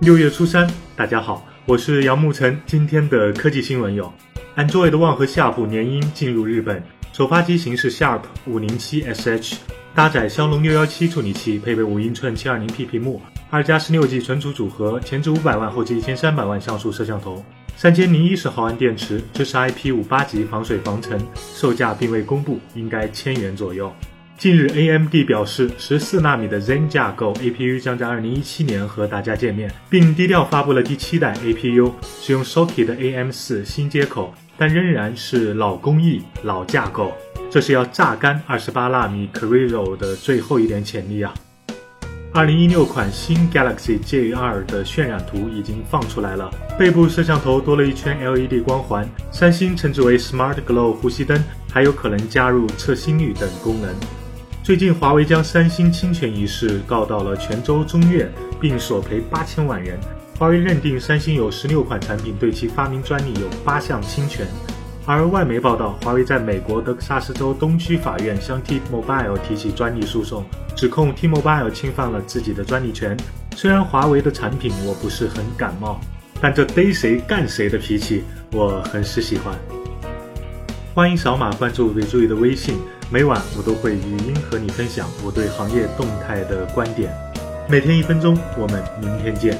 六月初三，大家好，我是杨沐晨。今天的科技新闻有：Android One 和夏普联姻进入日本，首发机型是 Sharp 五零七 SH，搭载骁龙六幺七处理器，配备五英寸七二零 P 屏幕，二加十六 G 存储组合，前置五百万，后置一千三百万像素摄像头，三千零一十毫安电池，支持 IP 五八级防水防尘，售价并未公布，应该千元左右。近日，AMD 表示，十四纳米的 Zen 架构 APU 将在二零一七年和大家见面，并低调发布了第七代 APU，使用 Socket 的 AM 四新接口，但仍然是老工艺、老架构，这是要榨干二十八纳米 Carrero 的最后一点潜力啊！二零一六款新 Galaxy J 二的渲染图已经放出来了，背部摄像头多了一圈 LED 光环，三星称之为 Smart Glow 呼吸灯，还有可能加入测心率等功能。最近，华为将三星侵权一事告到了泉州中院，并索赔八千万元。华为认定三星有十六款产品对其发明专利有八项侵权。而外媒报道，华为在美国德克萨斯州东区法院向 T-Mobile 提起专利诉讼，指控 T-Mobile 侵犯了自己的专利权。虽然华为的产品我不是很感冒，但这逮谁干谁的脾气我很是喜欢。欢迎扫码关注伟注意的微信。每晚我都会语音和你分享我对行业动态的观点，每天一分钟，我们明天见。